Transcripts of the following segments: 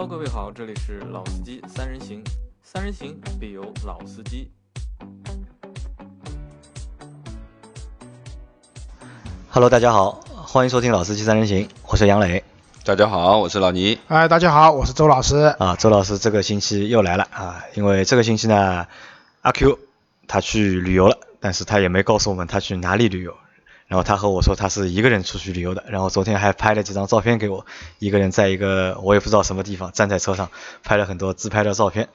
Hello，各位好，这里是老司机三人行，三人行必有老司机。Hello，大家好，欢迎收听《老司机三人行》，我是杨磊大家好，我是老倪。哎，大家好，我是周老师。啊。周老师这个星期又来了啊，因为这个星期呢，阿 Q 他去旅游了，但是他也没告诉我们他去哪里旅游。然后他和我说他是一个人出去旅游的，然后昨天还拍了几张照片给我，一个人在一个我也不知道什么地方站在车上拍了很多自拍的照片。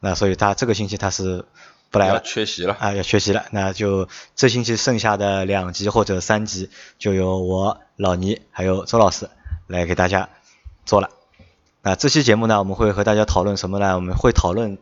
那所以他这个星期他是不来了。缺席了，啊，要缺席了，那就这星期剩下的两集或者三集，就由我老倪还有周老师来给大家做了。那这期节目呢，我们会和大家讨论什么呢？我们会讨论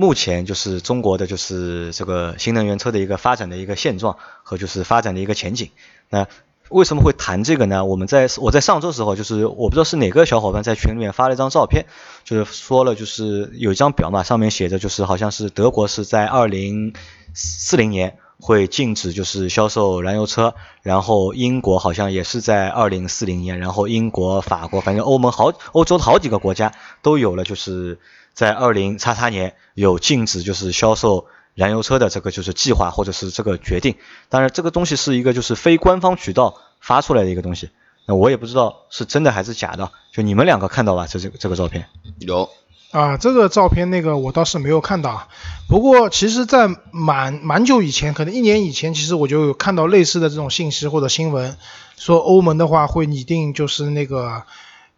目前就是中国的就是这个新能源车的一个发展的一个现状和就是发展的一个前景。那为什么会谈这个呢？我们在我在上周时候，就是我不知道是哪个小伙伴在群里面发了一张照片，就是说了就是有一张表嘛，上面写着就是好像是德国是在二零四零年会禁止就是销售燃油车，然后英国好像也是在二零四零年，然后英国、法国，反正欧盟好欧洲的好几个国家都有了就是在二零叉叉年有禁止就是销售燃油车的这个就是计划或者是这个决定。当然，这个东西是一个就是非官方渠道发出来的一个东西，那我也不知道是真的还是假的。就你们两个看到吧，这这个这个照片。有啊，这个照片那个我倒是没有看到，不过其实，在蛮蛮久以前，可能一年以前，其实我就有看到类似的这种信息或者新闻，说欧盟的话会拟定就是那个，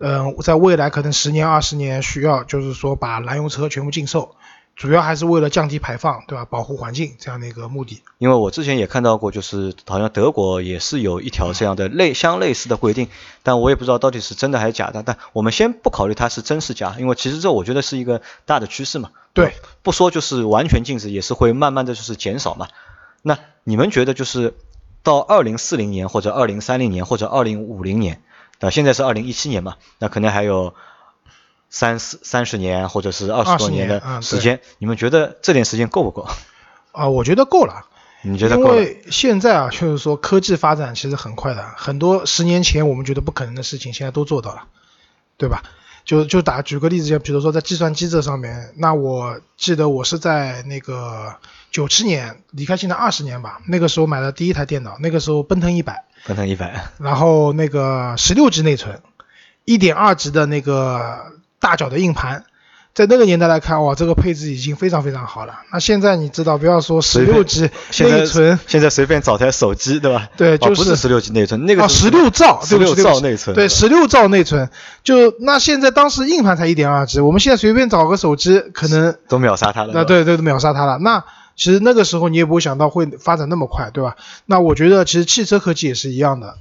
嗯、在未来可能十年二十年需要就是说把燃油车全部禁售，主要还是为了降低排放，对吧？保护环境这样的一个目的。因为我之前也看到过，就是好像德国也是有一条这样的类相类似的规定，但我也不知道到底是真的还是假的。但我们先不考虑它是真是假，因为其实这我觉得是一个大的趋势嘛。对，不说就是完全禁止，也是会慢慢的就是减少嘛。那你们觉得就是到二零四零年或者二零三零年或者二零五零年，那现在是二零一七年嘛，那可能还有三四三十年或者是二十多年的时间，你们觉得这点时间够不够？啊，我觉得够了。你觉得够了？为现在啊，就是说科技发展其实很快的，很多十年前我们觉得不可能的事情，现在都做到了，对吧？就就打举个例子，就比如说在计算机这上面，那我记得我是在那个九七年离开现在二十年吧，那个时候买了第一台电脑，那个时候奔腾一百，奔腾一百，然后那个十六 G 内存，一点二 G 的那个大脚的硬盘，在那个年代来看，哇，这个配置已经非常非常好了。那现在你知道，不要说十六 G 内存，现在随便找台手机，对吧？对就是哦不是十六 G 内存，那个啊，十六兆，十六兆内存，对，十六兆内存，就那现在当时硬盘才一点二 G，我们现在随便找个手机，可能都秒杀它了。那对对秒杀它了。那其实那个时候你也不会想到会发展那么快，对吧？那我觉得其实汽车科技也是一样的，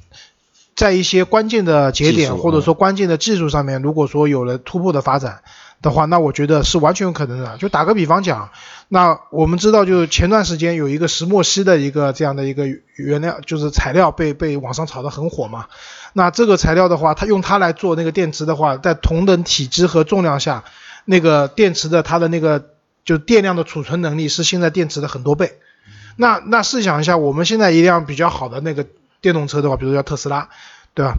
在一些关键的节点或者说关键的技术上面，如果说有了突破的发展的话，那我觉得是完全有可能的。就打个比方讲，那我们知道，就前段时间有一个石墨烯的一个这样的一个原料，就是材料被被网上炒得很火嘛。那这个材料的话，它用它来做那个电池的话，在同等体积和重量下，那个电池的它的那个就电量的储存能力是现在电池的很多倍。那那试想一下，我们现在一辆比较好的那个电动车的话，比如说叫特斯拉，对吧？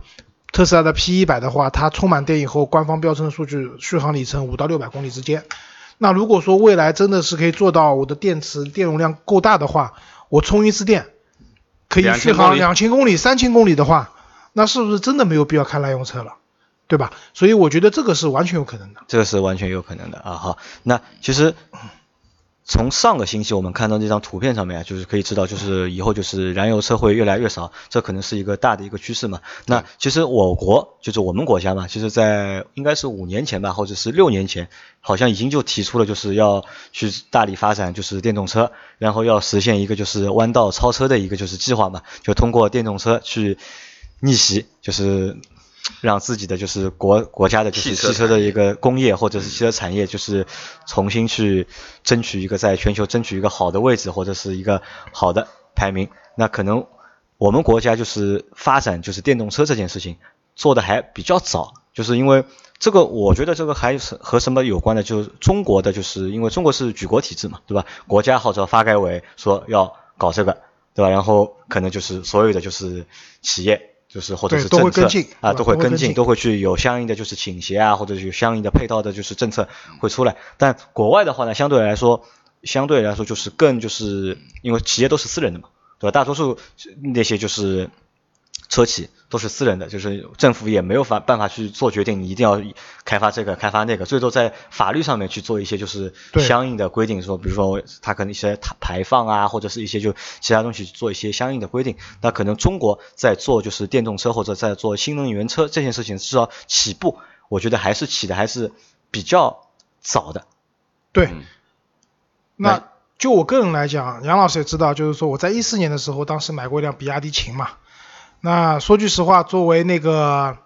特斯拉的 P 一百的话，它充满电以后，官方标称的数据续航里程五到六百公里之间。那如果说未来真的是可以做到我的电池电容量够大的话，我充一次电可以2000续航两千公里、三千公里的话，那是不是真的没有必要开燃油车了？对吧？所以我觉得这个是完全有可能的。这个是完全有可能的啊。好，那其实从上个星期我们看到这张图片上面啊，就是可以知道，就是以后就是燃油车会越来越少，这可能是一个大的一个趋势嘛。那其实我国就是我们国家嘛，其实在应该是五年前吧，或者是六年前，好像已经就提出了就是要去大力发展就是电动车，然后要实现一个就是弯道超车的一个就是计划嘛，就通过电动车去逆袭，就是让自己的就是国国家的就是汽车的一个工业或者是汽车产业，就是重新去争取一个在全球争取一个好的位置或者是一个好的排名。那可能我们国家就是发展就是电动车这件事情做的还比较早，就是因为这个，我觉得这个还是和什么有关的，就是中国的，就是因为中国是举国体制嘛，对吧？国家号召发改委说要搞这个，对吧？然后可能就是所有的就是企业就是或者是政策都会跟进啊，都会跟进，都会去有相应的就是倾斜啊，或者是有相应的配套的就是政策会出来。但国外的话呢，相对来说，相对来说就是更就是因为企业都是私人的嘛，对吧？大多数那些就是车企都是私人的，就是政府也没有法办法去做决定，你一定要开发这个开发那个，最多在法律上面去做一些就是相应的规定，说比如说它可能一些排排放啊，或者是一些就其他东西做一些相应的规定。那可能中国在做就是电动车或者在做新能源车这件事情，至少起步，我觉得还是起的还是比较早的。对，嗯那就我个人来讲，杨老师也知道，就是说我在一四年的时候，当时买过一辆比亚迪秦嘛。那说句实话，作为那个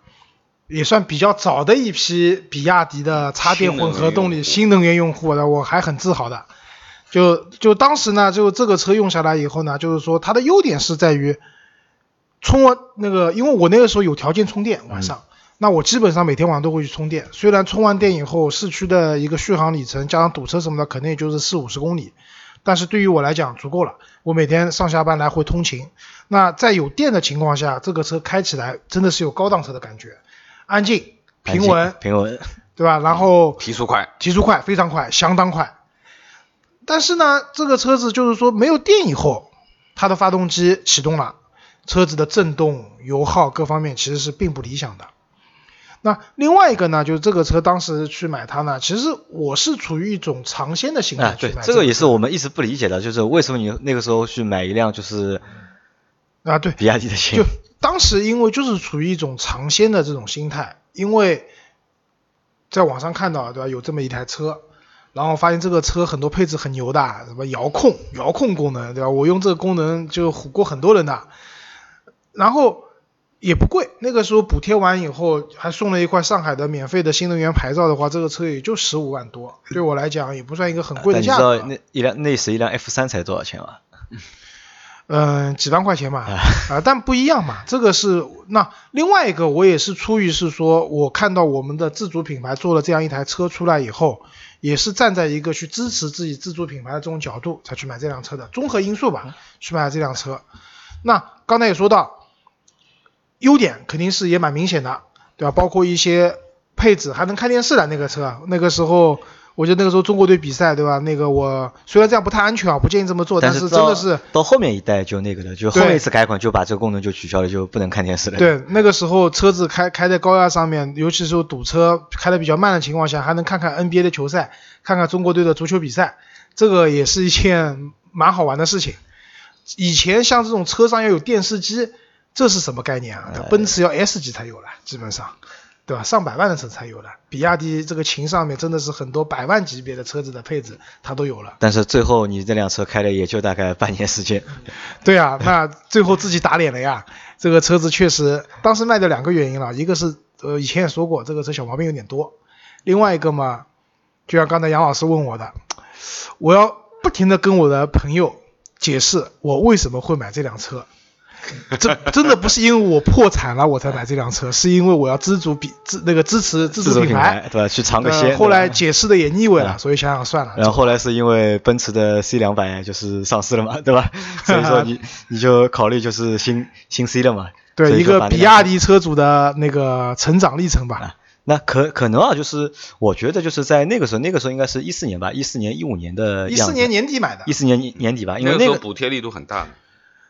也算比较早的一批比亚迪的插电混合动力新能源用户的，我还很自豪的。就就当时呢，就这个车用下来以后呢，就是说它的优点是在于充完那个，因为我那个时候有条件充电，晚上。那我基本上每天晚上都会去充电，虽然充完电以后，市区的一个续航里程加上堵车什么的，可能也就是四五十公里，但是对于我来讲足够了。我每天上下班来回通勤，那在有电的情况下，这个车开起来真的是有高档车的感觉，安静、平稳，平稳，对吧？然后提速快，提速快，非常快，相当快。但是呢，这个车子就是说没有电以后，它的发动机启动了，车子的震动、油耗各方面其实是并不理想的。那另外一个呢，就是这个车当时去买它呢，其实我是处于一种尝鲜的心态啊，去买，对这个也是我们一直不理解的，就是为什么你那个时候去买一辆就是啊，对，比亚迪的秦就？当时因为就是处于一种尝鲜的这种心态，因为在网上看到对吧，有这么一台车，然后发现这个车很多配置很牛的，什么遥控、遥控功能对吧？我用这个功能就唬过很多人的，然后也不贵，那个时候补贴完以后还送了一块上海的免费的新能源牌照的话，这个车也就十五万多，对我来讲也不算一个很贵的但你知价格道。那一辆那时一辆 F 三才多少钱吗？嗯，几万块钱嘛，啊啊、但不一样嘛，这个是那另外一个，我也是出于是说，我看到我们的自主品牌做了这样一台车出来以后，也是站在一个去支持自己自主品牌的这种角度才去买这辆车的，综合因素吧，去买这辆车。那刚才也说到，优点肯定是也蛮明显的，对吧？包括一些配置，还能看电视的那个车，那个时候。我觉得那个时候中国队比赛，对吧？那个我虽然这样不太安全啊，不建议这么做，但是真的是到后面一代就那个了，就后面一次改款就把这个功能就取消了，就不能看电视了。对，那个时候车子开开在高压上面，尤其是堵车开的比较慢的情况下，还能看看 NBA 的球赛，看看中国队的足球比赛，这个也是一件蛮好玩的事情。以前像这种车上要有电视机，这是什么概念啊？呃奔驰要 S 级才有了，基本上，对吧？上百万的车才有的。比亚迪这个秦上面真的是很多百万级别的车子的配置，它都有了。但是最后你这辆车开了也就大概半年时间，对啊，那最后自己打脸了呀。这个车子确实当时卖掉两个原因了，一个是呃以前也说过这个车小毛病有点多，另外一个嘛，就像刚才杨老师问我的，我要不停的跟我的朋友解释我为什么会买这辆车。这真的不是因为我破产了我才买这辆车，是因为我要支主比支那个支持自主品牌，对吧？去尝个呃鲜。后来解释的也腻味了，嗯所以想想算了。然后后来是因为奔驰的 C 两百就是上市了嘛，对吧？所以说你你就考虑就是新新 C 了嘛。对一个比亚迪车主的那个成长历程吧。那可可能啊，就是我觉得就是在那个时候，那个时候应该是一四年吧，一四年一五年的一四年年底买的一，四年年底吧，因为那那个个时候补贴力度很大的。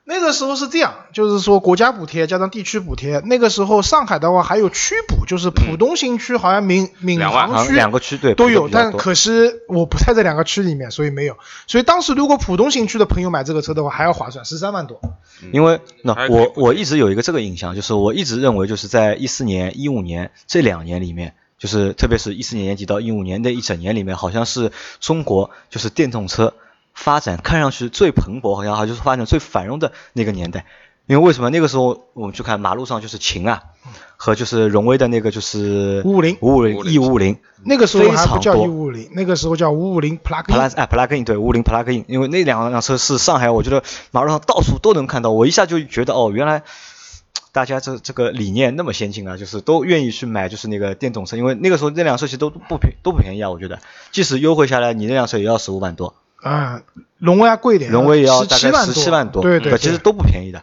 那个时候是这样，就是说国家补贴加上地区补贴。那个时候上海的话还有区补，就是浦东新区好像闵闵行区两个区对都有，但可惜我不在这两个区里面，所以没有。所以当时如果浦东新区的朋友买这个车的话，还要划算，十三万多。因为那我我一直有一个这个印象，就是我一直认为就是在一四年、一五年这两年里面，就是特别是一四年年底到一五年的一整年里面，好像是中国就是电动车发展看上去最蓬勃，好像还就是发展最繁荣的那个年代。因为为什么？那个时候我们去看马路上就是秦啊，和就是荣威的那个就是五五零五五零 E 五五零那个时候还不叫非常多。一五零，那个时候叫五五零 Plug in。Plus 哎 Plug in 对五零 Plug in，因为那两辆车是上海，我觉得马路上到处都能看到，我一下就觉得哦，原来大家这这个理念那么先进啊，就是都愿意去买就是那个电动车，因为那个时候那辆车其实都不便都不便宜啊，我觉得。即使优惠下来，你那辆车也要十五万多，啊，荣威要贵一点，荣威也要大概十七万多，对对，其实都不便宜的。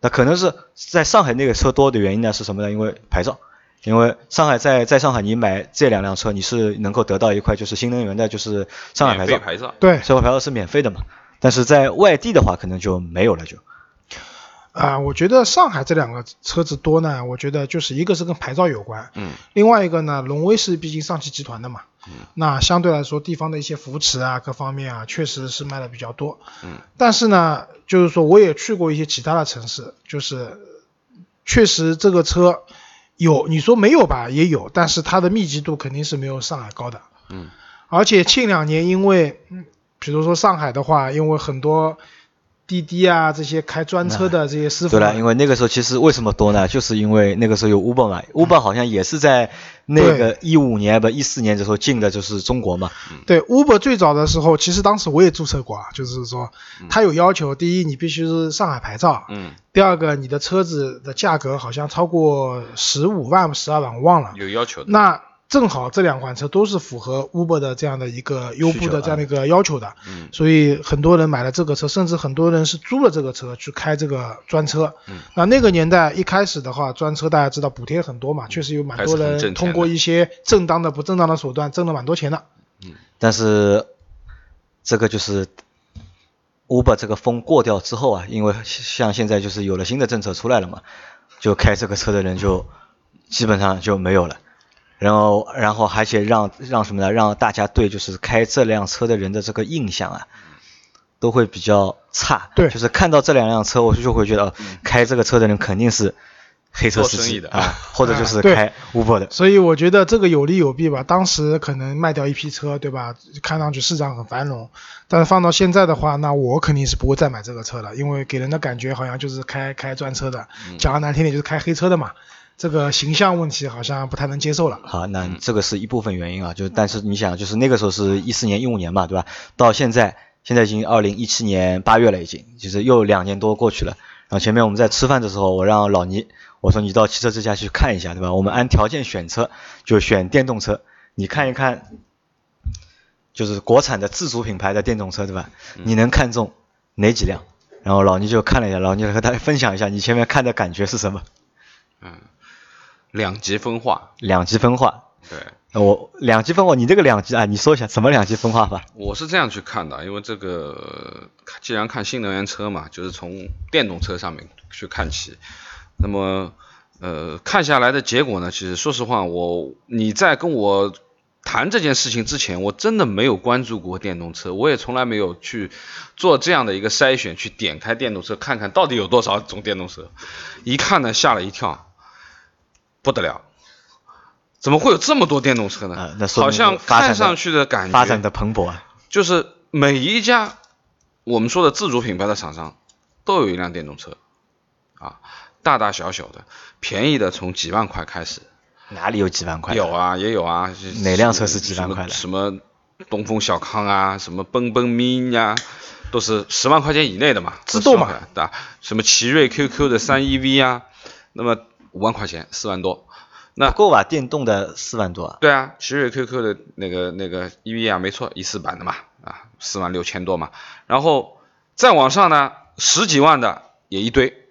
那可能是在上海那个车多的原因呢是什么呢？因为牌照，因为上海在在上海你买这两辆车，你是能够得到一块就是新能源的，就是上海牌照，牌照，对，这块牌照是免费的嘛。但是在外地的话，可能就没有了就。啊，我觉得上海这两个车子多呢，我觉得就是一个是跟牌照有关，嗯，另外一个呢，荣威是毕竟上汽集团的嘛，嗯，那相对来说地方的一些扶持啊，各方面啊，确实是卖的比较多，嗯，但是呢，就是说我也去过一些其他的城市，就是确实这个车有，你说没有吧，也有，但是它的密集度肯定是没有上海高的，嗯，而且近两年因为，嗯，比如说上海的话，因为很多。滴滴啊，这些开专车的这些师傅，对了，因为那个时候其实为什么多呢？就是因为那个时候有 Uber 嘛，Uber 好像也是在那个一五年不一四年的时候进的，就是中国嘛。对，Uber 最早的时候，其实当时我也注册过啊，就是说他有要求，第一你必须是上海牌照，嗯，第二个你的车子的价格好像超过十五万、十二万，我忘了。有要求的。那正好这两款车都是符合 Uber 的这样的一个优步的这样的一个要求的，嗯，所以很多人买了这个车，甚至很多人是租了这个车去开这个专车。嗯，那那个年代一开始的话，专车大家知道补贴很多嘛，确实有蛮多人通过一些正当的、不正当的手段挣了蛮多钱的。嗯，但是这个就是 Uber 这个风过掉之后啊，因为像现在就是有了新的政策出来了嘛，就开这个车的人就基本上就没有了。然后，然后而且让让什么呢？让大家对就是开这辆车的人的这个印象啊，都会比较差。对，就是看到这两辆车，我就会觉得，开这个车的人肯定是黑车司机的啊，或者就是开 Uber 的。所以我觉得这个有利有弊吧。当时可能卖掉一批车，对吧？看上去市场很繁荣，但是放到现在的话，那我肯定是不会再买这个车了，因为给人的感觉好像就是开开专车的，讲的难听点就是开黑车的嘛。这个形象问题好像不太能接受了。好，那这个是一部分原因啊，就但是你想，就是那个时候是一四年、一五年嘛，对吧？到现在，现在已经二零一七年八月了，已经，就是又两年多过去了。然后前面我们在吃饭的时候，我让老倪，我说你到汽车之家去看一下，对吧？我们按条件选车，就选电动车，你看一看，就是国产的自主品牌的电动车，对吧？你能看中哪几辆？然后老倪就看了一下，老倪和大家分享一下你前面看的感觉是什么？嗯。两极分化，两极分化，对，我两极分化，你这个两极啊，你说一下什么两极分化吧？我是这样去看的，因为这个既然看新能源车嘛，就是从电动车上面去看起。那么，呃，看下来的结果呢，其实说实话，我你在跟我谈这件事情之前，我真的没有关注过电动车，我也从来没有去做这样的一个筛选，去点开电动车看看到底有多少种电动车。一看呢，吓了一跳。不得了，怎么会有这么多电动车呢？好像看上去的感觉发展的蓬勃啊，就是每一家我们说的自主品牌的厂商都有一辆电动车啊，大大小小的，便宜的从几万块开始。哪里有几万块？有啊，也有啊。哪辆车是几万块的？什么东风小康啊，什么奔奔 mini 啊，都是十万块钱以内的嘛，自动嘛，对吧？什么奇瑞 QQ 的三 EV 啊，那么。五万块钱，四万多，那够吧？电动的四万多。对啊，奇瑞 QQ 的那个那个 EV 啊，没错，一四版的嘛，啊，四万六千多嘛。然后再往上呢，十几万的也一堆，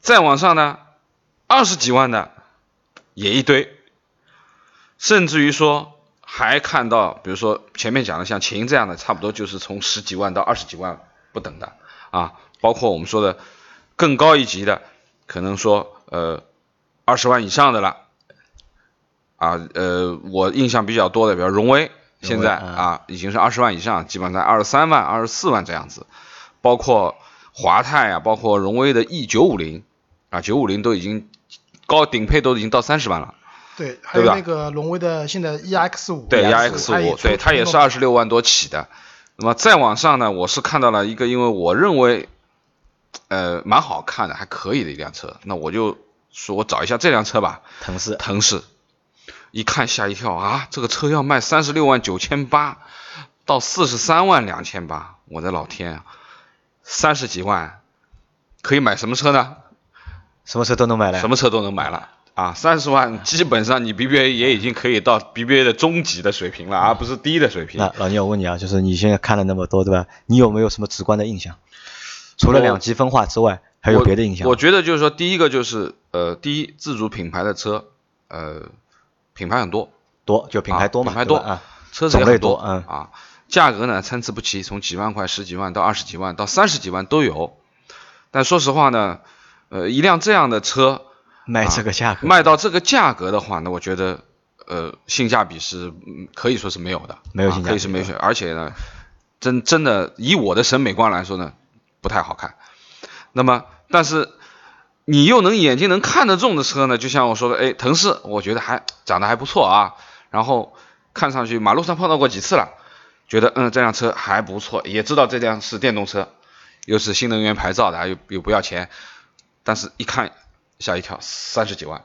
再往上呢，二十几万的也一堆，甚至于说还看到，比如说前面讲的像秦这样的，差不多就是从十几万到二十几万不等的啊，包括我们说的更高一级的，可能说。呃，二十万以上的了，啊，呃，我印象比较多的，比如荣威，现在啊已经是二十万以上，基本上在二十三万、二十四万这样子，包括华泰啊，包括荣威的 E 九五零啊，九五零都已经高顶配都已经到三十万了，对，还有那个荣威的现在 EX 五，对，EX 五，对，它也是二十六万多起的，那么再往上呢，我是看到了一个，因为我认为呃蛮好看的，还可以的一辆车，那我就。说我找一下这辆车吧，腾势，腾势，一看吓一跳啊！这个车要卖三十六万九千八到四十三万两千八，我的老天啊！三十几万可以买什么车呢？什么车都能买了，什么车都能买了啊！三十万基本上你 BBA 也已经可以到 BBA 的中级的水平了，而不是低的水平。那老聂，我问你啊，就是你现在看了那么多，对吧？你有没有什么直观的印象？除了两极分化之外，还有别的影响？我觉得就是说，第一个就是呃，第一自主品牌的车，呃，品牌很多，多就品牌多嘛，品牌多啊，车子也很多，嗯。啊，价格呢参差不齐，从几万块、十几万到二十几万到三十几万都有。但说实话呢，呃，一辆这样的车卖这个价格，卖到这个价格的话，呢我觉得呃性价比是可以说是没有的，没有性价比，可以是没有，而且呢，真真的以我的审美观来说呢，不太好看。那么，但是你又能眼睛能看得中的车呢？就像我说的，哎，腾势，我觉得还长得还不错啊。然后看上去马路上碰到过几次了，觉得嗯这辆车还不错，也知道这辆是电动车，又是新能源牌照的，又又不要钱。但是一看吓一跳，三十几万，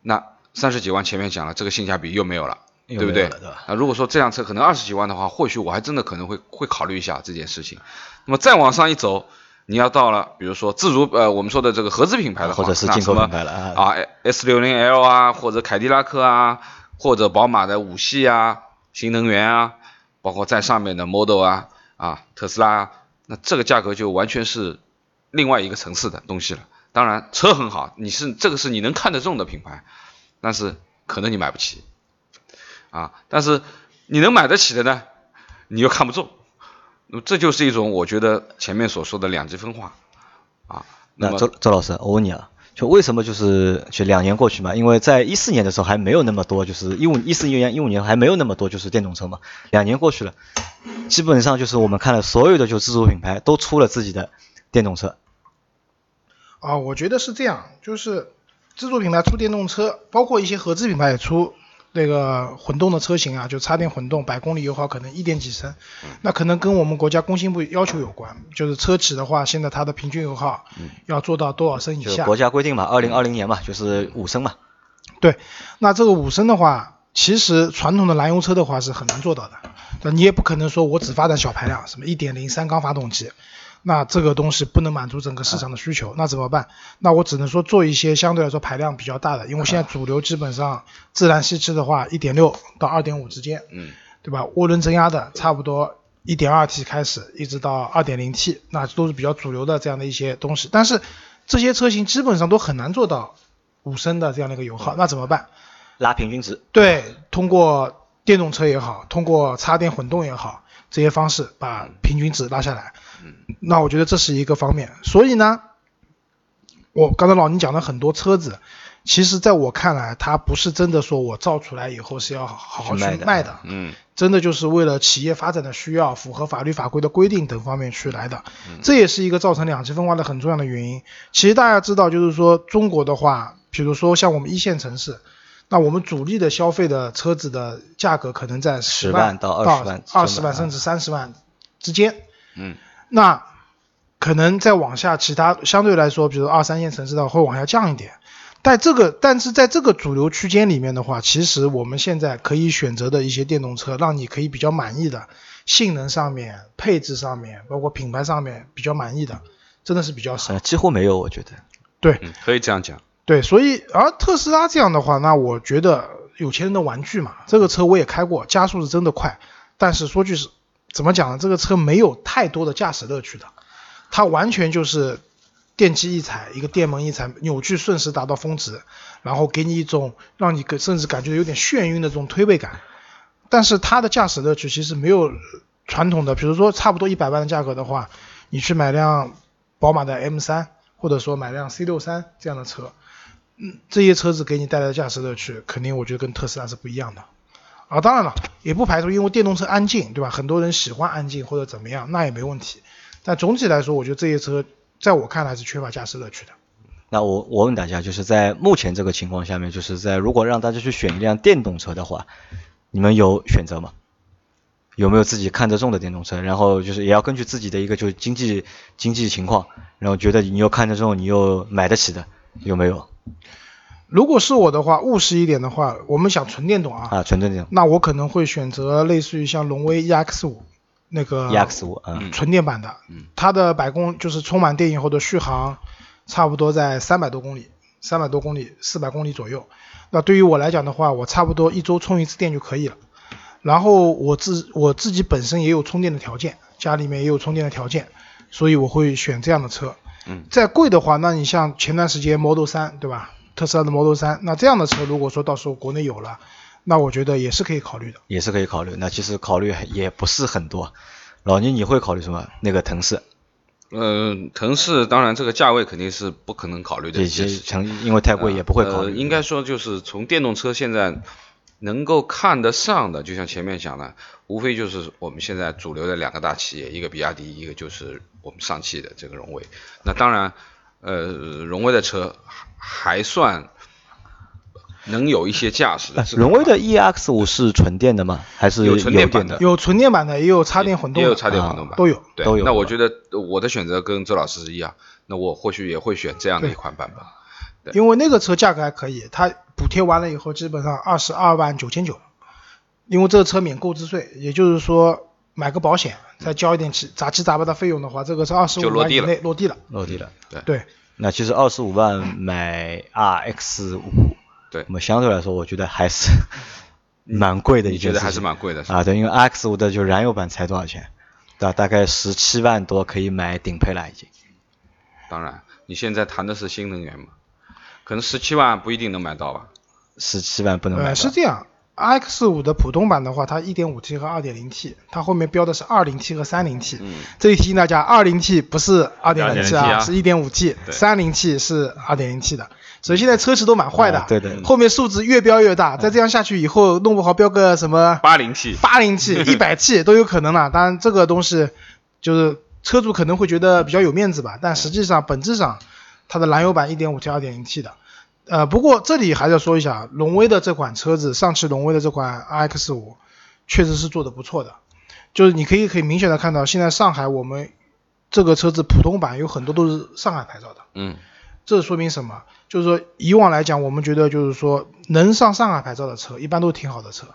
那三十几万前面讲了，这个性价比又没有了，对不对？啊如果说这辆车可能二十几万的话，或许我还真的可能会会考虑一下这件事情。那么再往上一走。你要到了，比如说自主呃，我们说的这个合资品牌的话，或者是进口品牌了啊，S 六零 L 啊，或者凯迪拉克啊，或者宝马的五系啊，新能源啊，包括在上面的 Model 啊，啊，特斯拉，啊，那这个价格就完全是另外一个层次的东西了。当然车很好，你是这个是你能看得中的品牌，但是可能你买不起啊，但是你能买得起的呢，你又看不中。那么这就是一种我觉得前面所说的两极分化啊。那周周老师，我问你啊，就为什么就是就两年过去嘛？因为在一四年的时候还没有那么多，就是一五一四年一五年还没有那么多就是电动车嘛。两年过去了，基本上就是我们看了所有的就自主品牌都出了自己的电动车。啊，我觉得是这样，就是自主品牌出电动车，包括一些合资品牌也出。那个混动的车型啊，就插电混动，百公里油耗可能一点几升，那可能跟我们国家工信部要求有关。就是车企的话，现在它的平均油耗要做到多少升以下？国家规定嘛，二零二零年嘛，就是五升嘛。对，那这个五升的话，其实传统的燃油车的话是很难做到的。那你也不可能说我只发展小排量，什么一点零三缸发动机。那这个东西不能满足整个市场的需求，那怎么办？那我只能说做一些相对来说排量比较大的，因为现在主流基本上自然吸气的话，一点六到二点五之间，嗯，对吧？涡轮增压的差不多一点二 T 开始，一直到二点零 T，那都是比较主流的这样的一些东西。但是这些车型基本上都很难做到五升的这样的一个油耗，那怎么办？拉平均值。对，通过电动车也好，通过插电混动也好，这些方式把平均值拉下来。那我觉得这是一个方面，所以呢，我刚才老倪讲了很多车子，其实在我看来，它不是真的说我造出来以后是要好好去卖的，嗯，真的就是为了企业发展的需要，符合法律法规的规定等方面去来的，这也是一个造成两极分化的很重要的原因。其实大家知道，就是说中国的话，比如说像我们一线城市，那我们主力的消费的车子的价格可能在十万到二十万、二十万甚至三十万之间，嗯。那可能再往下，其他相对来说，比如二三线城市的话会往下降一点。但这个，但是在这个主流区间里面的话，其实我们现在可以选择的一些电动车，让你可以比较满意的，性能上面、配置上面，包括品牌上面比较满意的，真的是比较少，几乎没有，我觉得。对，可以这样讲。对，所以而特斯拉这样的话，那我觉得有钱人的玩具嘛，这个车我也开过，加速是真的快，但是说句是。怎么讲呢？这个车没有太多的驾驶乐趣的，它完全就是电机一踩，一个电门一踩，扭矩瞬时达到峰值，然后给你一种让你甚至感觉有点眩晕的这种推背感。但是它的驾驶乐趣其实没有传统的，比如说差不多一百万的价格的话，你去买辆宝马的 M3，或者说买辆 C63 这样的车，嗯，这些车子给你带来的驾驶乐趣，肯定我觉得跟特斯拉是不一样的。啊，当然了，也不排除因为电动车安静，对吧？很多人喜欢安静或者怎么样，那也没问题。但总体来说，我觉得这些车在我看来是缺乏驾驶乐趣的。那我我问大家，就是在目前这个情况下面，就是在如果让大家去选一辆电动车的话，你们有选择吗？有没有自己看得中的电动车？然后就是也要根据自己的一个就是经济经济情况，然后觉得你又看得中，你又买得起的，有没有？如果是我的话，务实一点的话，我们想纯电动啊，啊，纯电动，那我可能会选择类似于像荣威 EX 五那个 EX 五，嗯，纯电版的，嗯，它的百公就是充满电以后的续航，差不多在三百多公里，三百多公里，四百公里左右。那对于我来讲的话，我差不多一周充一次电就可以了。然后我自我自己本身也有充电的条件，家里面也有充电的条件，所以我会选这样的车。嗯，再贵的话，那你像前段时间 Model 三对吧？特斯拉的 Model 3，那这样的车如果说到时候国内有了，那我觉得也是可以考虑的。也是可以考虑。那其实考虑也不是很多。老倪，你会考虑什么？那个腾势，嗯，腾势当然这个价位肯定是不可能考虑的因为太贵也不会考虑。呃应该说就是从电动车现在能够看得上的，就像前面讲的，无非就是我们现在主流的两个大企业，一个比亚迪，一个就是我们上汽的这个荣威。那当然，呃，荣威的车还还算能有一些驾驶的。哎荣威的 EX 五是纯电的吗？还是有纯电版的？有纯电版的，也有插电混动的，也有插电混动版，都有。对，都有那我觉得我的选择跟周老师是一样，那我或许也会选这样的一款版本。对因为那个车价格还可以，它补贴完了以后，基本上二十二万九千九，因为这个车免购置税，也就是说买个保险，再交一点七杂七杂八的费用的话，这个是二十五万以就落地了内落地了。落地了。对，那其实二十五万买 RX 五，对那么相对来说，我觉得还是蛮贵的一件事情。你觉得还是蛮贵的，啊？对，因为 RX 五的就燃油版才多少钱？对吧？大概十七万多可以买顶配了，已经。当然，你现在谈的是新能源嘛，可能十七万不一定能买到吧。十七万不能买到。呃，是这样，RX 五的普通版的话，它 1.5T 和 2.0T，它后面标的是 2.0T 和 3.0T。嗯，这里提醒大家，2.0T 不是 2.0T 2.0T 啊，啊是 1.5T，对 3.0T 是 2.0T 的。所以现在车企都蛮坏的，啊对的后面数字越标越大，再这样下去以后，弄不好标个什么八零 T，八零 T、一百 T 都有可能了。当然，这个东西就是车主可能会觉得比较有面子吧，但实际上本质上它的燃油版 1.5T、2.0T 的。呃，不过这里还是要说一下，荣威的这款车子，上汽荣威的这款 RX 五，确实是做的不错的。就是你可以可以明显的看到，现在上海我们这个车子普通版有很多都是上海牌照的。嗯，这说明什么？就是说以往来讲，我们觉得就是说能上上海牌照的车，一般都挺好的车，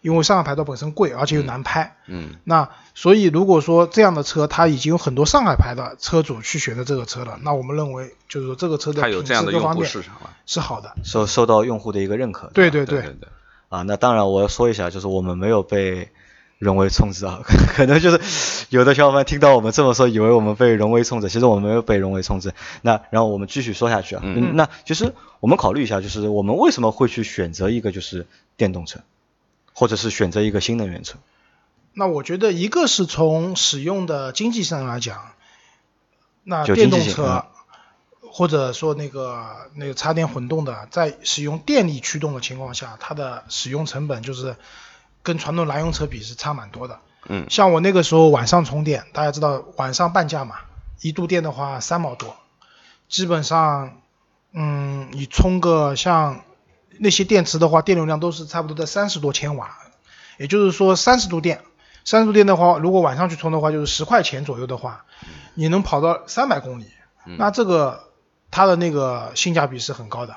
因为上海牌照本身贵，而且又难拍。嗯，那所以如果说这样的车，它已经有很多上海牌的车主去选择这个车了，那我们认为就是说这个车的它有品这样的用户质各方面市场了。是好的。受受到用户的一个认可。对对对对，对，啊，那当然我要说一下，就是我们没有被荣威冲着啊，可能就是有的小伙伴听到我们这么说，以为我们被荣威冲着，其实我们没有被荣威冲着。那然后我们继续说下去啊，嗯那其实我们考虑一下，就是我们为什么会去选择一个就是电动车，或者是选择一个新能源车？那我觉得一个是从使用的经济上来讲，那电动车或者说那个那个插电混动的，在使用电力驱动的情况下，它的使用成本就是跟传统燃油车比是差蛮多的。嗯像我那个时候晚上充电，大家知道晚上半价嘛，一度电的话三毛多，基本上，嗯，你充个像那些电池的话，电流量都是差不多在三十多千瓦，也就是说三十度电，三十度电的话，如果晚上去充的话，就是十块钱左右的话，你能跑到三百公里，那这个它的那个性价比是很高的。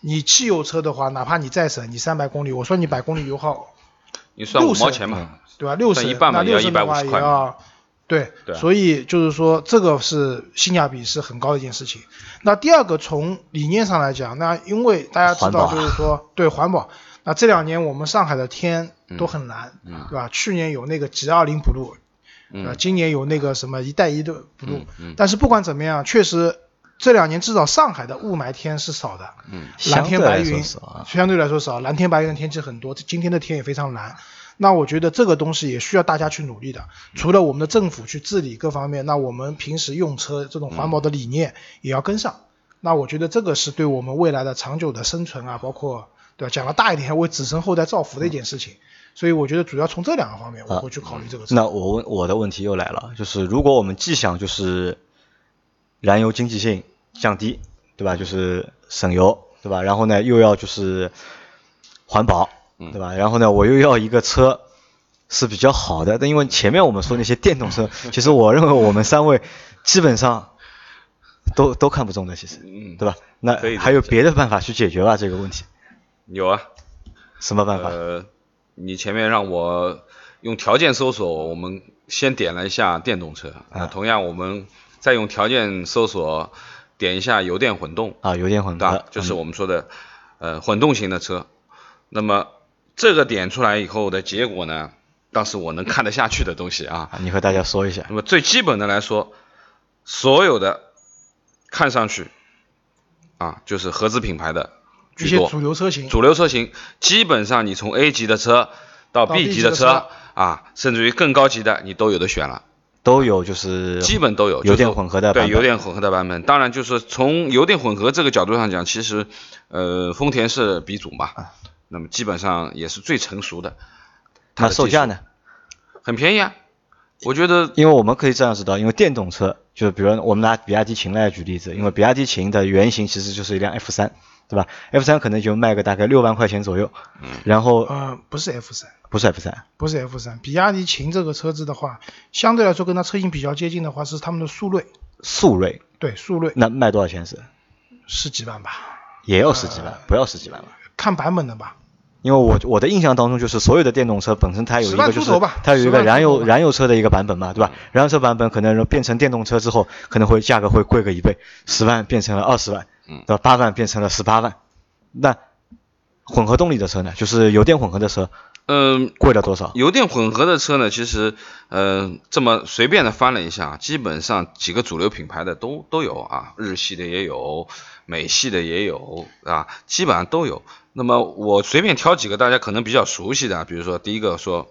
你汽油车的话，哪怕你再省，你三百公里，我说你百公里油耗你算五毛钱嘛，对吧？六算十那六十的话150块嘛也要，对，所以就是说这个是性价比是很高的一件事情。那第二个从理念上来讲，那因为大家知道就是说 对环保，那这两年我们上海的天嗯。都很蓝，对吧？去年有那个 G 二零补录，呃，嗯今年有那个什么一带一的补录。嗯，嗯。但是不管怎么样，确实这两年至少上海的雾霾天是少的，嗯。蓝天白云相对来说少，蓝天白云的天气很多，今天的天也非常蓝。那我觉得这个东西也需要大家去努力的，除了我们的政府去治理各方面，那我们平时用车这种环保的理念也要跟上。那我觉得这个是对我们未来的长久的生存啊，包括对吧？讲的大一点，为子孙后代造福的一件事情。所以我觉得主要从这两个方面我会去考虑这个车。那我问我的问题又来了，就是如果我们既想就是燃油经济性降低，对吧？就是省油，对吧？然后呢又要就是环保，嗯对吧？然后呢我又要一个车是比较好的，但因为前面我们说那些电动车，其实我认为我们三位基本上都都看不中的，其实，嗯，对吧？那还有别的办法去解决吧这个问题？有啊，什么办法？呃，你前面让我用条件搜索，我们先点了一下电动车，啊同样我们再用条件搜索点一下油电混动，啊，油电混动对吧？就是我们说的呃混动型的车。那么这个点出来以后的结果呢，倒是我能看得下去的东西啊。啊你和大家说一下。那么最基本的来说，所有的看上去啊，就是合资品牌的一些主流车型，主流车型基本上你从 A 级的车到到 B 级的车级的车啊，甚至于更高级的，你都有的选了。都有就是基本都有，油电混合的版本对油电混合的版本。当然，就是从油电混合这个角度上讲，其实呃，丰田是鼻祖嘛，那么基本上也是最成熟的。它的售价呢？很便宜啊，我觉得因为我们可以这样知道，因为电动车，就比如我们拿比亚迪秦来举例子，因为比亚迪秦的原型其实就是一辆 F 三，对吧？F 三可能就卖个大概六万块钱左右，然后呃，不是 F 三，不是 F 三，不是 F 三，比亚迪秦这个车子的话，相对来说跟它车型比较接近的话，是他们的速锐，速锐，对，速锐那卖多少钱是？十几万吧，也要十几万，不要十几万吧？看版本的吧。因为我我的印象当中，就是所有的电动车本身它有一个就是它有一个燃油燃油车的一个版本嘛，对吧？燃油车版本可能变成电动车之后，可能会价格会贵个一倍，十万变成了二十万，嗯对吧？八万变成了十八万。那混合动力的车呢？就是油电混合的车，嗯、贵了多少？油电混合的车呢，其实，呃，这么随便的翻了一下，基本上几个主流品牌的都都有啊，日系的也有，美系的也有啊，基本上都有。那么我随便挑几个大家可能比较熟悉的，比如说第一个说，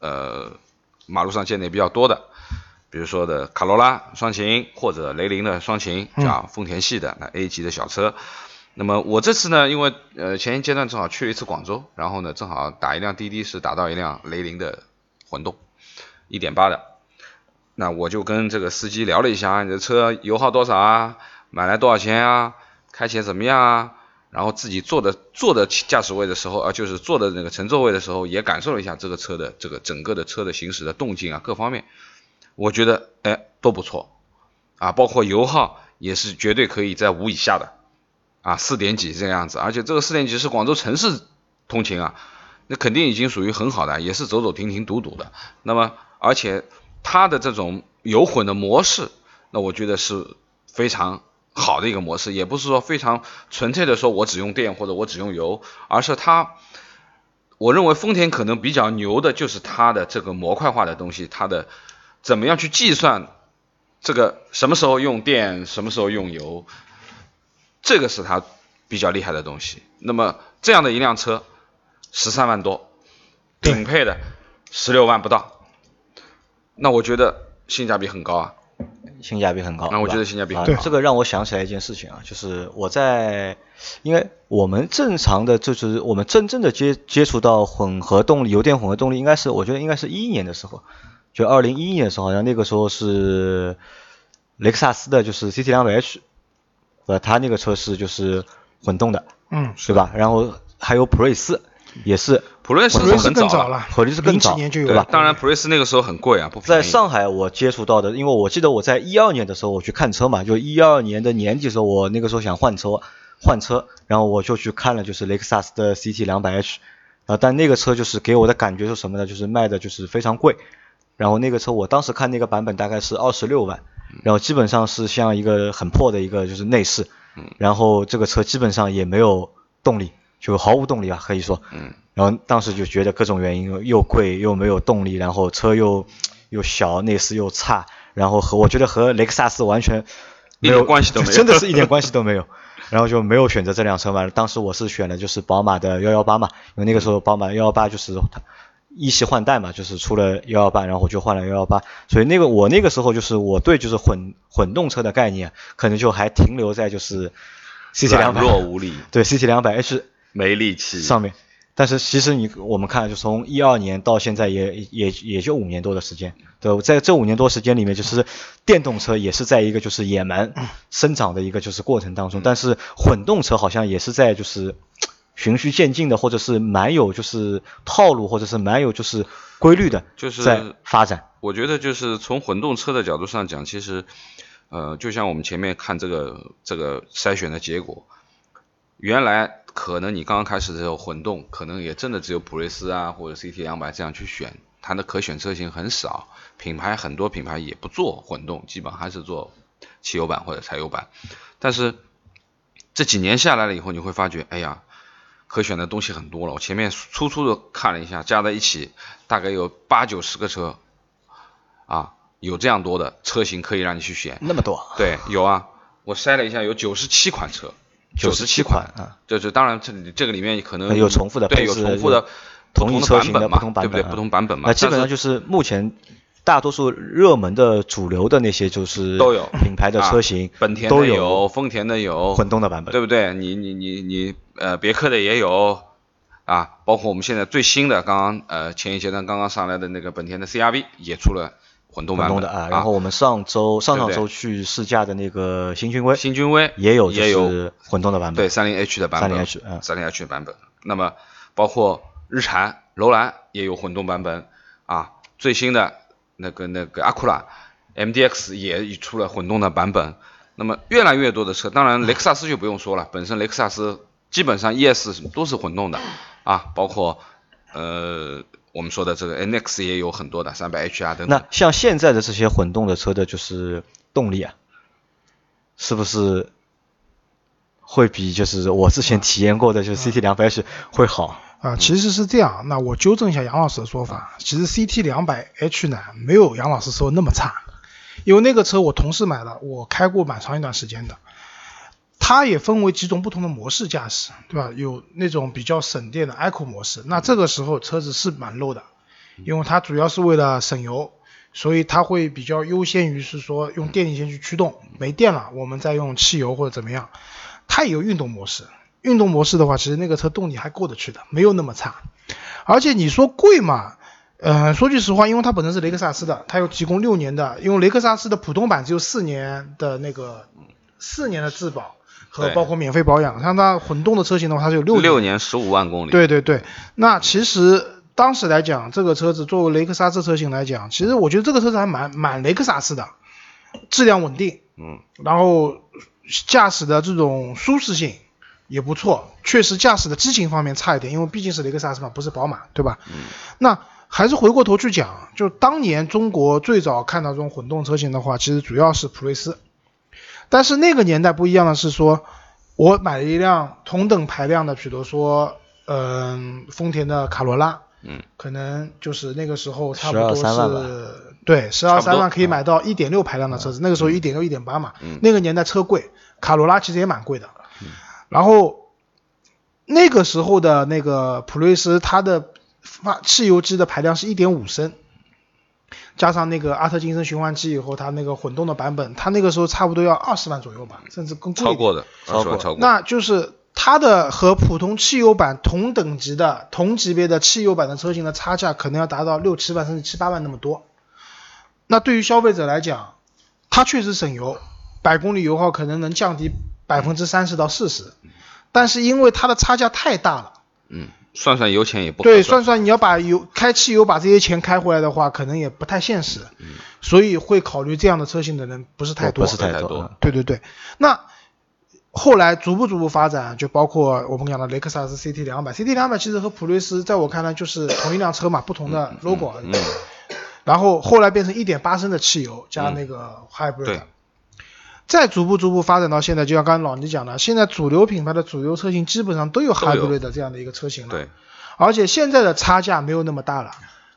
呃，马路上见的也比较多的，比如说的卡罗拉双擎或者雷凌的双擎，叫丰田系的那 A 级的小车。那么我这次呢，因为呃前一阶段正好去了一次广州，然后呢正好打一辆滴滴是打到一辆雷凌的混动，一点八的，那我就跟这个司机聊了一下，你的车油耗多少啊？买来多少钱啊？开起来怎么样啊？然后自己坐的坐的驾驶位的时候啊，就是坐的那个乘坐位的时候，也感受了一下这个车的这个整个的车的行驶的动静啊，各方面，我觉得哎都不错啊，包括油耗也是绝对可以在五以下的。啊，四点几这个样子，而且这个四点几是广州城市通勤啊，那肯定已经属于很好的，也是走走停停堵堵的。那么，而且它的这种油混的模式，那我觉得是非常好的一个模式，也不是说非常纯粹的说我只用电或者我只用油，而是它，我认为丰田可能比较牛的就是它的这个模块化的东西，它的怎么样去计算这个什么时候用电，什么时候用油。这个是它比较厉害的东西。那么这样的一辆车，十三万多，顶配的十六万不到，那我觉得性价比很高啊。性价比很高。那我觉得性价比啊很高这个让我想起来一件事情啊，就是我在，因为我们正常的就是我们真正的接接触到混合动力、油电混合动力，应该是我觉得应该是一一年的时候，就二零一一年的时候，好像那个时候是雷克萨斯的，就是 CT 两百 H，呃，它那个车是就是混动的，嗯，对吧？然后还有普锐斯也是，普锐斯是很早了，更早了，普锐斯更早。零几年就有对吧了当然普锐斯那个时候很贵啊，不。在上海我接触到的，因为我记得我在一二年的时候我去看车嘛，就一二年的年底的时候，我那个时候想换车，换车，然后我就去看了就是雷克萨斯的 CT 两百 H，啊但那个车就是给我的感觉是什么呢？就是卖的就是非常贵，然后那个车我当时看那个版本大概是二十六万，然后基本上是像一个很破的一个就是内饰，然后这个车基本上也没有动力，就毫无动力啊，可以说，嗯，然后当时就觉得各种原因又贵又没有动力，然后车又 又小，内饰又差，然后和我觉得和雷克萨斯完全没有关系都没有 真的是一点关系都没有。然后就没有选择这辆车嘛。当时我是选的就是宝马的幺幺八嘛，因为那个时候宝马幺幺八就是它一系换代嘛，就是出了幺幺八，然后我就换了幺幺八。所以那个我那个时候就是我对就是混混动车的概念，可能就还停留在就是 CC 两软百弱无力，对 CC 两百 H 没力气。上面。但是其实你我们看，就从一二年到现在也也也就五年多的时间，对，在这五年多时间里面，就是电动车也是在一个就是野蛮生长的一个就是过程当中，但是混动车好像也是在就是循序渐进的，或者是蛮有就是套路，或者是蛮有就是规律的，就是在发展。我觉得就是从混动车的角度上讲，其实，呃，就像我们前面看这个这个筛选的结果，原来可能你刚刚开始的时候混动，可能也真的只有普锐斯啊或者 CT 两百这样去选，它的可选车型很少，品牌很多品牌也不做混动，基本还是做汽油版或者柴油版，但是这几年下来了以后，你会发觉，哎呀，可选的东西很多了。我前面粗粗的看了一下，加在一起大概有八九十个车，啊，有这样多的车型可以让你去选。那么多，对，有啊，我筛了一下，有九十七款车，九十七款啊，就是当然这里这个里面可能有重复的对，配置有重复的同一车型的不同版本啊对不对？不同版本嘛，那基本上就是目前大多数热门的主流的那些就是都有品牌的车型，啊本田都的有，丰田的有，混动的版本，对不对？你你你你呃，别克的也有啊，包括我们现在最新的，刚刚呃前一阶段刚刚上来的那个本田的 CRV 也出了混动的啊。然后我们上周上上周去试驾的那个新君威。新君威也有也有。混动的版本，对三零 H 的版本，30H 嗯。三零 H 的版本。那么包括日产、楼兰也有混动版本。啊，最新的那个那个阿库拉 MDX 也已出了混动的版本。那么越来越多的车，当然雷克萨斯就不用说了，本身雷克萨斯基本上 ES 都是混动的。啊，包括呃我们说的这个 NX 也有很多的三百 HR 等等那。像现在的这些混动的车的就是动力啊，是不是会比就是我之前体验过的就是 CT 两百 H 会好？啊，其实是这样，那我纠正一下杨老师的说法。其实 CT 两百 H 呢，没有杨老师说的那么差，因为那个车我同事买了，我开过蛮长一段时间的。它也分为几种不同的模式驾驶，对吧？有那种比较省电的 Eco 模式，那这个时候车子是蛮 low 的，因为它主要是为了省油，所以它会比较优先于是说用电力先去驱动，没电了我们再用汽油或者怎么样。它也有运动模式，运动模式的话，其实那个车动力还过得去的，没有那么差。而且你说贵嘛，呃，说句实话，因为它本身是雷克萨斯的，它有提供六年的，因为雷克萨斯的普通版只有四年的那个四年的质保和包括免费保养，像它混动的车型的话，它是有六六年十五万公里，对对对，那其实当时来讲，这个车子作为雷克萨斯车型来讲，其实我觉得这个车子还蛮蛮雷克萨斯的，质量稳定，嗯，然后驾驶的这种舒适性也不错，确实驾驶的激情方面差一点，因为毕竟是雷克萨斯嘛，不是宝马，对吧？嗯。那还是回过头去讲，就当年中国最早看到这种混动车型的话，其实主要是普锐斯，但是那个年代不一样的是说，我买了一辆同等排量的，比如说，嗯、丰田的卡罗拉，嗯，可能就是那个时候差不多12 3万吧。是，对，十二三万可以买到一点六排量的车子，那个时候一点六、一点八嘛，嗯。那个年代车贵，卡罗拉其实也蛮贵的，然后那个时候的那个普锐斯，它的发汽油机的排量是一点五升，加上那个阿特金森循环机以后，它那个混动的版本，它那个时候差不多要二十万左右吧，甚至更贵。超过的，超过超过。那就是它的和普通汽油版同等级的、同级别的汽油版的车型的差价，可能要达到六七万甚至七八万那么多。那对于消费者来讲，它确实省油，百公里油耗可能能降低百分之三十到四十，但是因为它的差价太大了。嗯，算算油钱也不对，算。算算你要把油开汽油把这些钱开回来的话，可能也不太现实，所以会考虑这样的车型的人不是太多。不是太太多。多，对对对，那后来逐步逐步发展，就包括我们讲的雷克萨斯 CT 两百，CT 两百其实和普锐斯在我看来就是同一辆车嘛，不同的 logo 而已。嗯然后后来变成一点八升的汽油加那个 hybrid，、对再逐步逐步发展到现在，就像刚才老倪讲的，现在主流品牌的主流车型基本上都有 hybrid 的这样的一个车型了。对，而且现在的差价没有那么大了。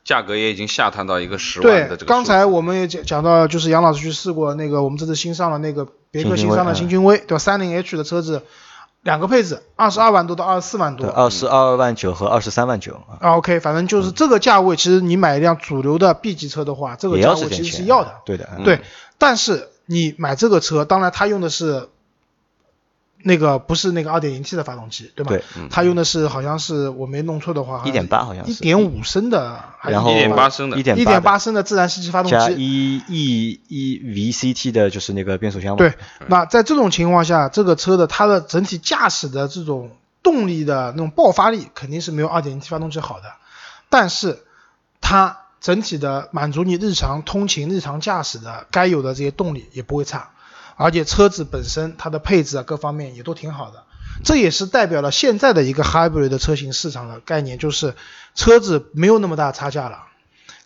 价格也已经下探到一个十万对的这，个数字。刚才我们也讲讲到，就是杨老师去试过那个我们这次新上了那个别克新上的新新君威，对吧？三零 H 的车子，两个配置，二十二万多到二十四万对，多。二十二万九和二十三万九啊，啊，OK，反正就是这个价位，其实你买一辆主流的 B 级车的话，这个价位其实是要的。对的，嗯对，但是你买这个车，当然它用的是那个不是那个二点零 T 的发动机，对吧？对，它用的是好像是我没弄错的话，一点八好像一，点五升的，还是然后1.8升的。一点八升的自然吸气发动加机。一 E E VCT 的就是那个变速箱嘛，对，那在这种情况下，这个车的它的整体驾驶的这种动力的那种爆发力肯定是没有二点零 T 发动机好的，但是它整体的满足你日常通勤、日常驾驶的该有的这些动力也不会差，而且车子本身它的配置啊各方面也都挺好的。这也是代表了现在的一个 hybrid 的车型市场的概念，就是车子没有那么大差价了，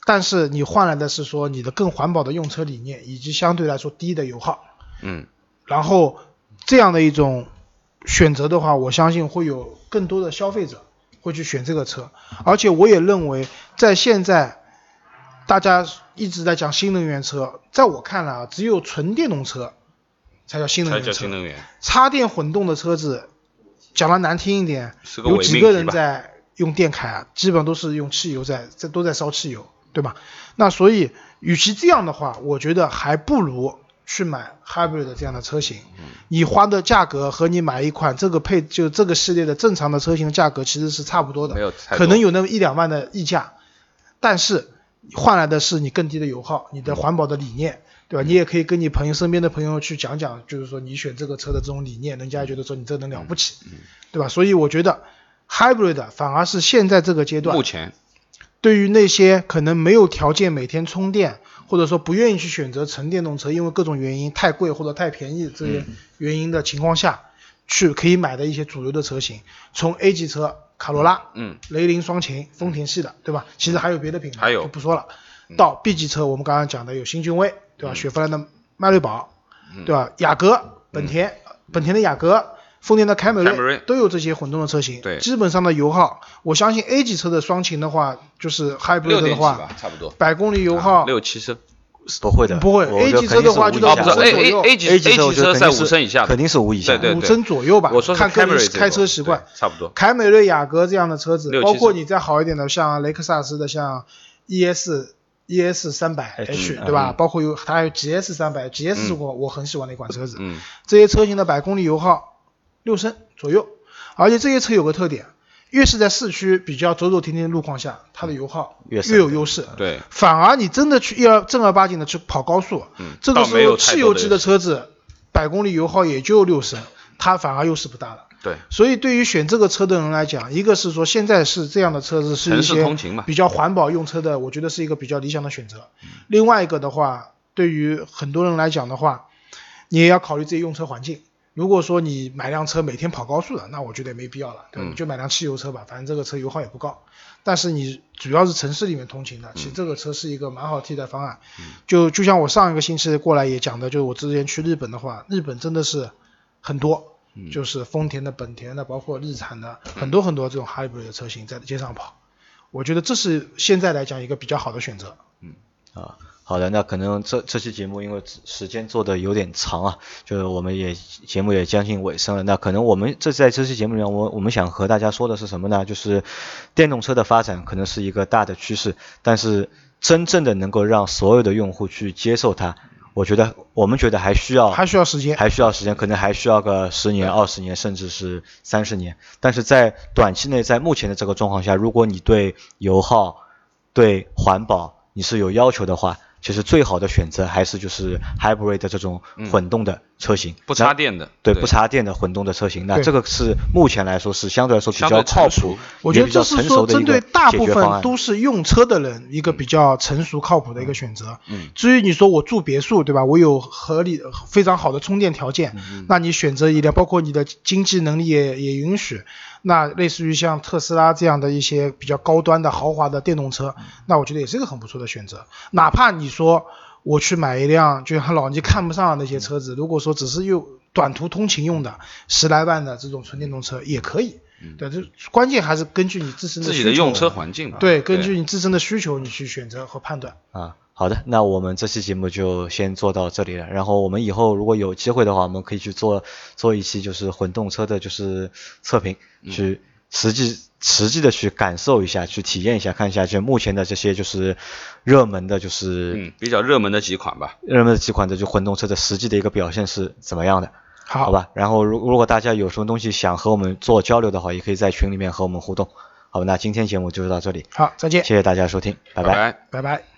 但是你换来的是说你的更环保的用车理念，以及相对来说低的油耗。嗯，然后这样的一种选择的话，我相信会有更多的消费者会去选这个车，而且我也认为，在现在大家一直在讲新能源车，在我看来啊，只有纯电动车才叫新能源车，叫新能源，插电混动的车子，讲的难听一点，有几个？人在用电开啊？基本上都是用汽油在，在都在烧汽油，对吧？那所以，与其这样的话，我觉得还不如去买 hybrid 的这样的车型。嗯你花的价格和你买一款这个配就这个系列的正常的车型的价格其实是差不多的，没有可能有那么一两万的溢价，但是换来的是你更低的油耗，你的环保的理念，对吧？你也可以跟你朋友身边的朋友去讲讲，就是说你选这个车的这种理念，人家也觉得说你这能了不起，对吧？所以我觉得 hybrid 反而是现在这个阶段目前。对于那些可能没有条件每天充电，或者说不愿意去选择纯电动车，因为各种原因太贵或者太便宜这些原因的情况下，去可以买的一些主流的车型，从 A 级车卡罗拉、嗯雷凌双擎、丰田系的，对吧？其实还有别的品牌，还有就不说了。到 B 级车，我们刚刚讲的有新君威，对吧？雪佛兰的迈锐宝，对吧？雅阁、本田、本田的雅阁。丰田的凯美瑞瑞都有这些混动的车型，对基本上的油耗，我相信 A 级车的双擎的话，就是 hybrid 的话，吧，差不多。百公里油耗六七升不会的，不会 A 级车的话就到五升左右 A 级 A 级车在肯定是五升以下的，肯定是五以下。对对五升左右吧，我说是看个人开车习惯。差不多。凯美瑞、雅阁这样的车子包括你再好一点的，像雷克萨斯的，像 ES ES 三百嗯对吧？包括有它还有 GS 三百，GS 是我我很喜欢的一款车子。嗯，这些车型的百公里油耗六升左右，而且这些车有个特点，越是在市区比较走走停停的路况下，它的油耗越越有优势。对，反而你真的去要正儿八经的去跑高速，嗯这个时候汽油机的车子百公里油耗也就六升，它反而优势不大了。对，所以对于选这个车的人来讲，一个是说现在是这样的车子是一些比较环保用车的，我觉得是一个比较理想的选择。另外一个的话，对于很多人来讲的话，你也要考虑自己用车环境。如果说你买辆车每天跑高速的，那我觉得也没必要了，对？嗯你就买辆汽油车吧，反正这个车油耗也不高。但是你主要是城市里面通勤的，其实这个车是一个蛮好替代方案。就就像我上一个星期过来也讲的，就是我之前去日本的话，日本真的是很多，就是丰田的、本田的，包括日产的，很多很多这种 hybrid 的车型在街上跑。我觉得这是现在来讲一个比较好的选择。嗯啊，好的，那可能这这期节目因为时间做的有点长啊，就是我们也节目也将近尾声了。那可能我们这在这期节目里面，我我们想和大家说的是什么呢？就是电动车的发展可能是一个大的趋势，但是真正的能够让所有的用户去接受它，我觉得我们觉得还需要还需要时间。还需要时间，可能还需要个十年、二十年，甚至是三十年。但是在短期内，在目前的这个状况下，如果你对油耗、对环保你是有要求的话，其实最好的选择还是就是 hybrid 的这种混动的车型，不插电的，对不插电的混动的车型。那这个是目前来说是相对来说比较靠谱，我觉得也比较这是说成熟的一个针对大部。分都是用车的人一个比较成熟靠谱的一个选择。嗯，至于你说我住别墅，对吧？我有合理非常好的充电条件，嗯。那你选择一辆，包括你的经济能力也也允许，那类似于像特斯拉这样的一些比较高端的豪华的电动车，那我觉得也是一个很不错的选择。哪怕你说我去买一辆就像老倪看不上的那些车子，如果说只是用短途通勤用的十来万的这种纯电动车也可以。对，这关键还是根据你自身的自己的用车环境吧。对，根据你自身的需求，你去选择和判断。啊，好的，那我们这期节目就先做到这里了。然后我们以后如果有机会的话，我们可以去做做一期就是混动车的，就是测评，去实际实际的去感受一下，去体验一下，看一下就目前的这些就是热门的，就是嗯，比较热门的几款吧。热门的几款的就混动车的实际的一个表现是怎么样的。好，好，吧，然后如如果大家有什么东西想和我们做交流的话，也可以在群里面和我们互动。好，那今天节目就到这里，好，再见，谢谢大家收听，拜拜。拜拜。